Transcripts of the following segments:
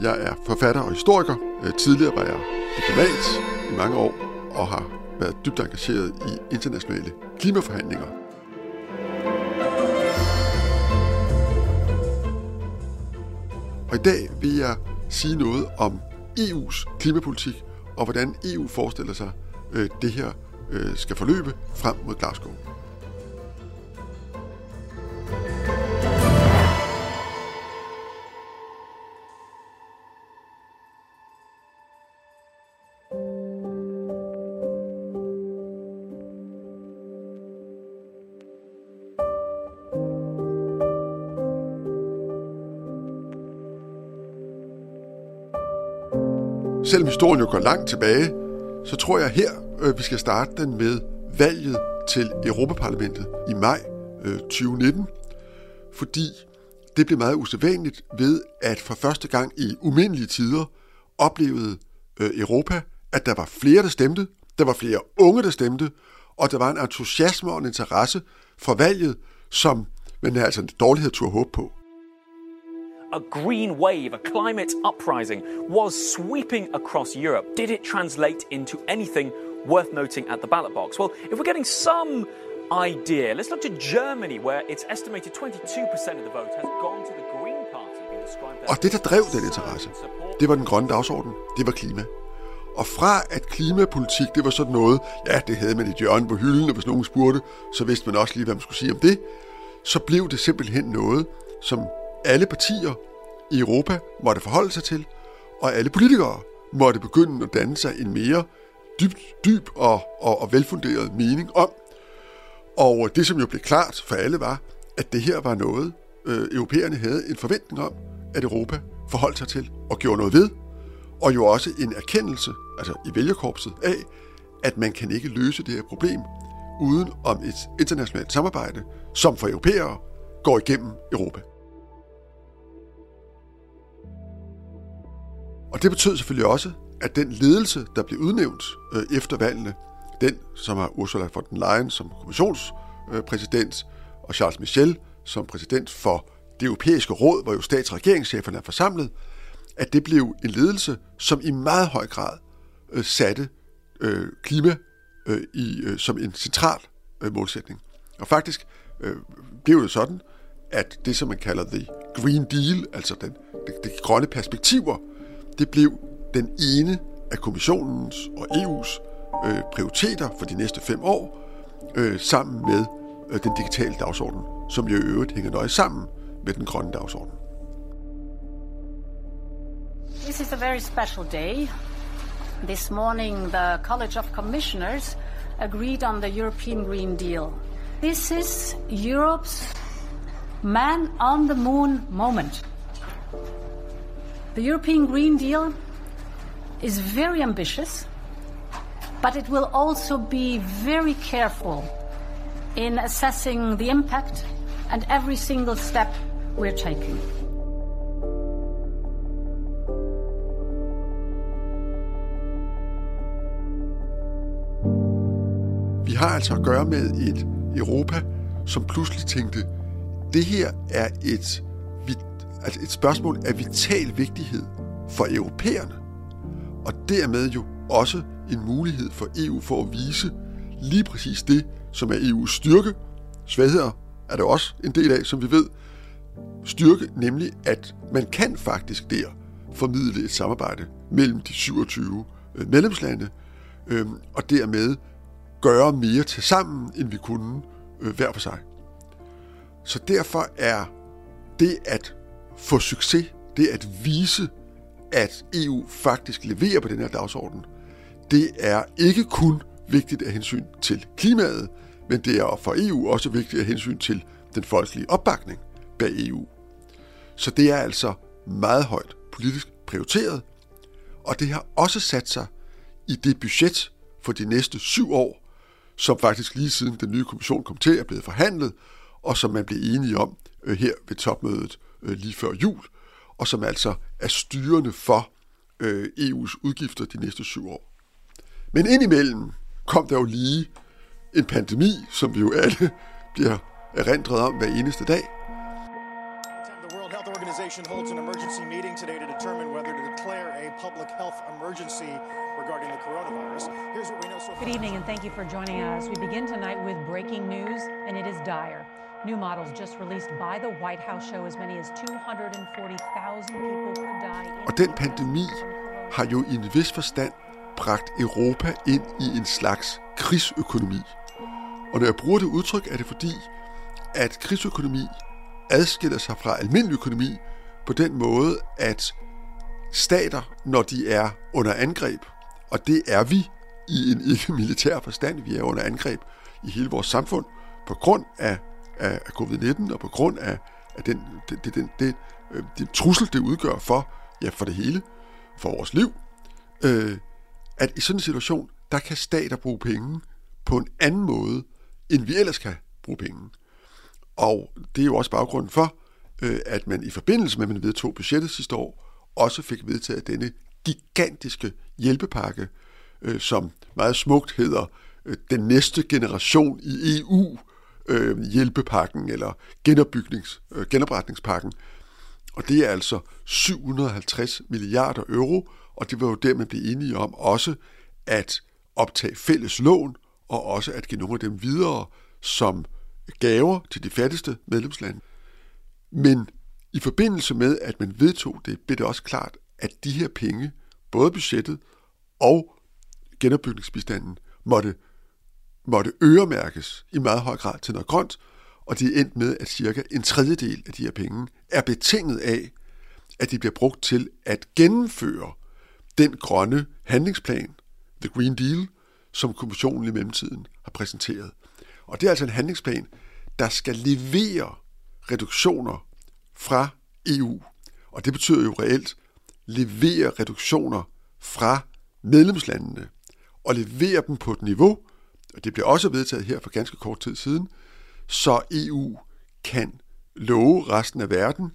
Jeg er forfatter og historiker. Øh, tidligere var jeg diplomat i mange år og har været dybt engageret i internationale klimaforhandlinger. Og i dag vil jeg sige noget om EU's klimapolitik og hvordan EU forestiller sig, øh, det her øh, skal forløbe frem mod Glasgow. Selvom historien jo går langt tilbage, så tror jeg her, øh, vi skal starte den med valget til Europaparlamentet i maj øh, 2019, fordi det blev meget usædvanligt ved, at for første gang i umindelige tider oplevede øh, Europa, at der var flere, der stemte, der var flere unge, der stemte, og der var en entusiasme og en interesse for valget, som man altså en dårlighed turde håbe på a green wave, a climate uprising, was sweeping across Europe. Did it translate into anything worth noting at the ballot box? Well, if we're getting some idea, let's look to Germany, where it's estimated 22% of the vote has gone to the Green Party. Og det, der drev den interesse, det var den grønne dagsorden, det var klima. Og fra at klimapolitik, det var sådan noget, ja, det havde man i hjørne på hylden, og hvis nogen spurgte, så vidste man også lige, hvad man skulle sige om det, så blev det simpelthen noget, som alle partier i Europa måtte forholde sig til, og alle politikere måtte begynde at danne sig en mere dyb, dyb og, og, og velfunderet mening om. Og det, som jo blev klart for alle, var, at det her var noget, øh, europæerne havde en forventning om, at Europa forholdt sig til og gjorde noget ved, og jo også en erkendelse, altså i vælgerkorpset, af, at man kan ikke løse det her problem uden om et internationalt samarbejde, som for europæere går igennem Europa. Og det betød selvfølgelig også, at den ledelse, der blev udnævnt øh, efter valgene, den, som har Ursula von der Leyen som kommissionspræsident, øh, og Charles Michel som præsident for det europæiske råd, hvor jo stats- og regeringscheferne er forsamlet, at det blev en ledelse, som i meget høj grad øh, satte øh, klima øh, i, øh, som en central øh, målsætning. Og faktisk øh, blev det sådan, at det, som man kalder the Green Deal, altså den, det, de grønne perspektiver, det blev den ene af kommissionens og EU's øh, prioriteter for de næste fem år, øh, sammen med øh, den digitale dagsorden, som jo i øvrigt hænger nøje sammen med den grønne dagsorden. This is a very special day. This morning, the College of Commissioners agreed on the European Green Deal. This is Europe's man on the moon moment. The European Green Deal is very ambitious, but it will also be very careful in assessing the impact and every single step we're taking. Vi har altså at gøre med et Europa, som pludselig tænkte, det her er et, altså et spørgsmål af vital vigtighed for europæerne, og dermed jo også en mulighed for EU for at vise lige præcis det, som er EU's styrke. Svagheder er der også en del af, som vi ved. Styrke, nemlig at man kan faktisk der formidle et samarbejde mellem de 27 øh, medlemslande, øh, og dermed gøre mere til sammen, end vi kunne øh, hver for sig. Så derfor er det at få succes, det at vise, at EU faktisk leverer på den her dagsorden, det er ikke kun vigtigt af hensyn til klimaet, men det er for EU også vigtigt af hensyn til den folkelige opbakning bag EU. Så det er altså meget højt politisk prioriteret, Og det har også sat sig i det budget for de næste syv år, som faktisk lige siden den nye kommission kom til er blevet forhandlet, og som man blev enige om øh, her ved topmødet øh, lige før jul, og som altså er styrende for øh, EU's udgifter de næste syv år. Men indimellem kom der jo lige en pandemi, som vi jo alle bliver erindret om hver eneste dag. Organization holds an emergency meeting today to determine whether to declare a public health emergency regarding the coronavirus. Here's what we know so far. Good evening and thank you for joining us. We begin tonight with breaking news, and it is dire. New models just released by the White House show as many as 240,000 people could die. Og den pandemi har jo i en vis forstand bragt Europa ind i en slags krigsøkonomi. Og når jeg bruger det udtryk, er det fordi, at krigsøkonomi adskiller sig fra almindelig økonomi på den måde, at stater, når de er under angreb, og det er vi i en ikke-militær forstand, vi er under angreb i hele vores samfund, på grund af, af, covid-19 og på grund af, af den, det, det, den, det, øh, trussel, det udgør for, ja, for det hele, for vores liv, øh, at i sådan en situation, der kan stater bruge penge på en anden måde, end vi ellers kan bruge penge. Og det er jo også baggrunden for, øh, at man i forbindelse med, at man vedtog budgettet sidste år, også fik vedtaget denne gigantiske hjælpepakke, øh, som meget smukt hedder øh, den næste generation i EU øh, hjælpepakken eller genopbygnings, øh, genopretningspakken. Og det er altså 750 milliarder euro, og det var jo der, man blev enige om også at optage fælles lån, og også at give nogle af dem videre som gaver til de fattigste medlemslande. Men i forbindelse med, at man vedtog det, blev det også klart, at de her penge, både budgettet og genopbygningsbistanden, måtte, måtte øremærkes i meget høj grad til noget grønt, og det er endt med, at cirka en tredjedel af de her penge er betinget af, at de bliver brugt til at gennemføre den grønne handlingsplan, The Green Deal, som kommissionen i mellemtiden har præsenteret. Og det er altså en handlingsplan, der skal levere reduktioner fra EU. Og det betyder jo reelt levere reduktioner fra medlemslandene og levere dem på et niveau, og det bliver også vedtaget her for ganske kort tid siden, så EU kan love resten af verden,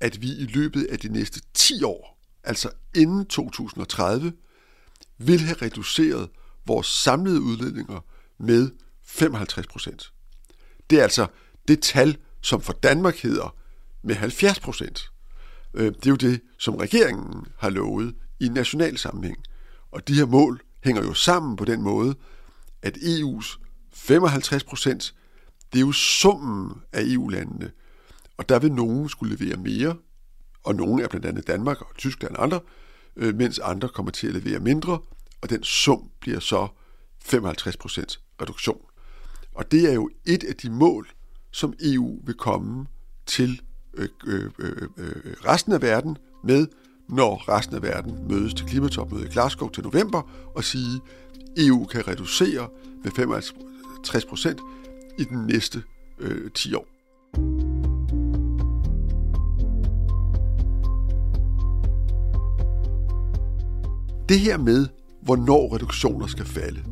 at vi i løbet af de næste 10 år, altså inden 2030, vil have reduceret vores samlede udledninger med 55 procent. Det er altså det tal, som for Danmark hedder med 70 procent. Øh, det er jo det, som regeringen har lovet i national sammenhæng. Og de her mål hænger jo sammen på den måde, at EU's 55 procent, det er jo summen af EU-landene. Og der vil nogen skulle levere mere, og nogen er blandt andet Danmark og Tyskland og andre, øh, mens andre kommer til at levere mindre, og den sum bliver så 55 procent reduktion. Og det er jo et af de mål, som EU vil komme til øh, øh, øh, øh, resten af verden med, når resten af verden mødes til klimatopmødet i Glasgow til november og sige, EU kan reducere med 55 procent i den næste øh, 10 år. Det her med, hvornår reduktioner skal falde,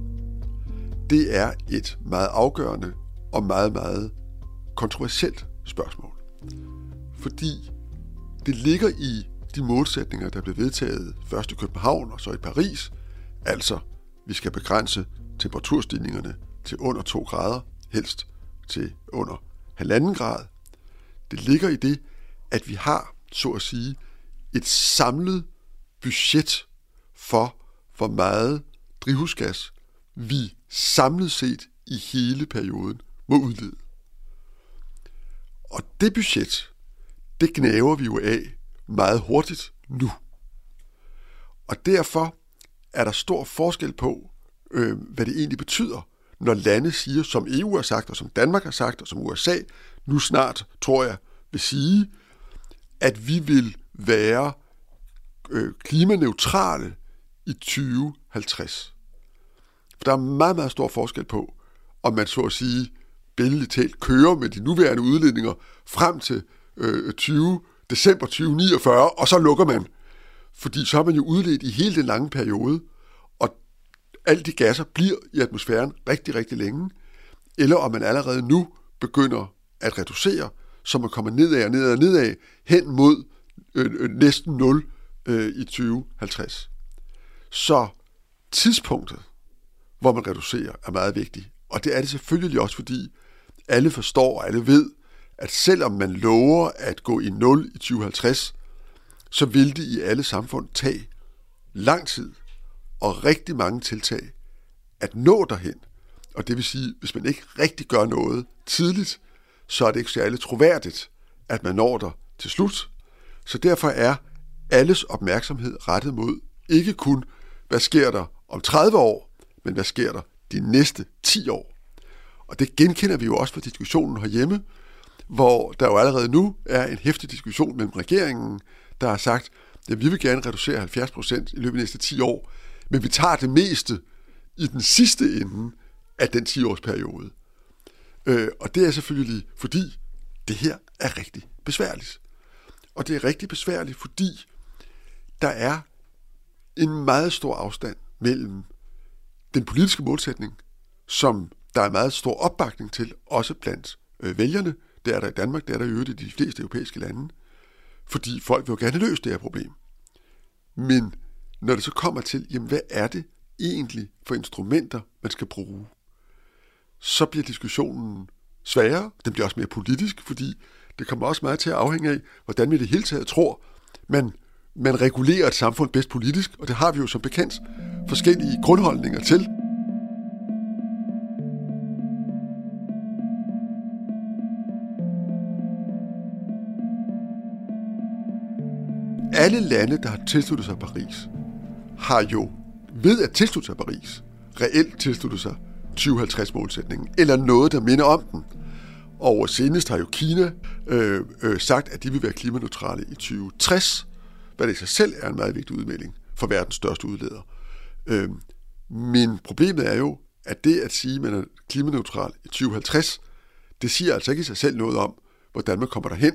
det er et meget afgørende og meget, meget kontroversielt spørgsmål. Fordi det ligger i de målsætninger, der blev vedtaget først i København og så i Paris, altså vi skal begrænse temperaturstigningerne til under 2 grader, helst til under halvanden grad. Det ligger i det, at vi har, så at sige, et samlet budget for, hvor meget drivhusgas vi samlet set i hele perioden må udlede. Og det budget, det knæver vi jo af meget hurtigt nu. Og derfor er der stor forskel på, øh, hvad det egentlig betyder, når lande siger, som EU har sagt, og som Danmark har sagt, og som USA nu snart, tror jeg, vil sige, at vi vil være øh, klimaneutrale i 2050. For der er meget, meget stor forskel på, om man så at sige, billedligt talt kører med de nuværende udledninger frem til øh, 20 december 2049, og så lukker man. Fordi så har man jo udledt i hele den lange periode, og alle de gasser bliver i atmosfæren rigtig, rigtig længe. Eller om man allerede nu begynder at reducere, så man kommer nedad og nedad og nedad hen mod øh, øh, næsten 0 øh, i 2050. Så tidspunktet, hvor man reducerer, er meget vigtigt. Og det er det selvfølgelig også, fordi alle forstår og alle ved, at selvom man lover at gå i 0 i 2050, så vil det i alle samfund tage lang tid og rigtig mange tiltag at nå derhen. Og det vil sige, hvis man ikke rigtig gør noget tidligt, så er det ikke særlig troværdigt, at man når der til slut. Så derfor er alles opmærksomhed rettet mod ikke kun, hvad sker der om 30 år, men hvad sker der de næste 10 år. Og det genkender vi jo også fra diskussionen herhjemme, hvor der jo allerede nu er en hæftig diskussion mellem regeringen, der har sagt, at vi vil gerne reducere 70 procent i løbet af de næste 10 år, men vi tager det meste i den sidste ende af den 10-årsperiode. Øh, og det er selvfølgelig, fordi det her er rigtig besværligt. Og det er rigtig besværligt, fordi der er en meget stor afstand mellem den politiske målsætning, som der er meget stor opbakning til, også blandt øh, vælgerne. Det er der i Danmark, det er der i øvrigt i de fleste europæiske lande. Fordi folk vil jo gerne løse det her problem. Men når det så kommer til, jamen hvad er det egentlig for instrumenter, man skal bruge, så bliver diskussionen sværere. Den bliver også mere politisk, fordi det kommer også meget til at afhænge af, hvordan vi det hele taget tror, man, man regulerer et samfund bedst politisk, og det har vi jo som bekendt forskellige grundholdninger til. Alle lande, der har tilsluttet sig Paris, har jo ved at tilslutte sig Paris, reelt tilsluttet sig 2050-målsætningen, eller noget, der minder om den. Og senest har jo Kina øh, øh, sagt, at de vil være klimaneutrale i 2060, hvad det i sig selv er en meget vigtig udmelding for verdens største udleder. Øh, men problemet er jo, at det at sige, at man er klimaneutral i 2050, det siger altså ikke i sig selv noget om, hvordan man kommer derhen.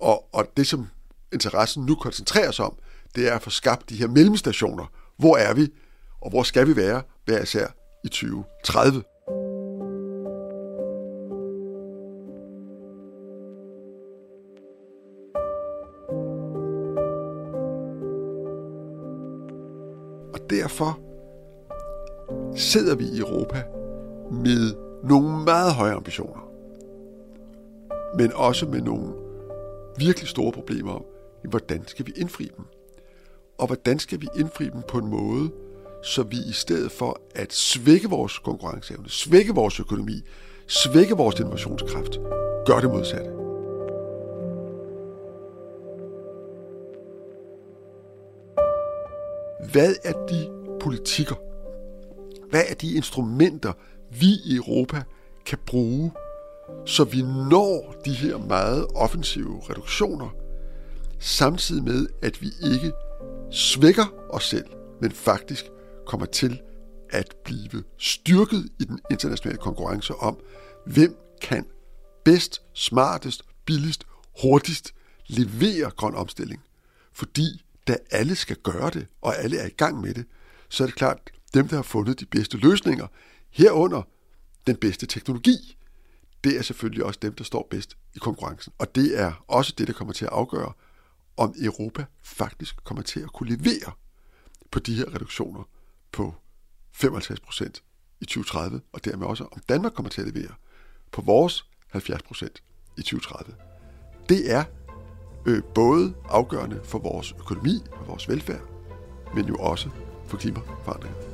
Og, og det, som interessen nu koncentrerer sig om, det er at få skabt de her mellemstationer. Hvor er vi, og hvor skal vi være, hver især i 2030? Og derfor sidder vi i Europa med nogle meget høje ambitioner, men også med nogle virkelig store problemer om, hvordan skal vi indfri dem? Og hvordan skal vi indfri dem på en måde, så vi i stedet for at svække vores konkurrenceevne, svække vores økonomi, svække vores innovationskraft, gør det modsatte. Hvad er de politikker, hvad er de instrumenter, vi i Europa kan bruge, så vi når de her meget offensive reduktioner, samtidig med, at vi ikke svækker os selv, men faktisk kommer til at blive styrket i den internationale konkurrence om, hvem kan bedst, smartest, billigst, hurtigst levere grøn omstilling. Fordi da alle skal gøre det, og alle er i gang med det, så er det klart, dem, der har fundet de bedste løsninger, herunder den bedste teknologi, det er selvfølgelig også dem, der står bedst i konkurrencen. Og det er også det, der kommer til at afgøre, om Europa faktisk kommer til at kunne levere på de her reduktioner på 55 procent i 2030, og dermed også om Danmark kommer til at levere på vores 70 procent i 2030. Det er øh, både afgørende for vores økonomi og vores velfærd, men jo også for klimaforandringerne.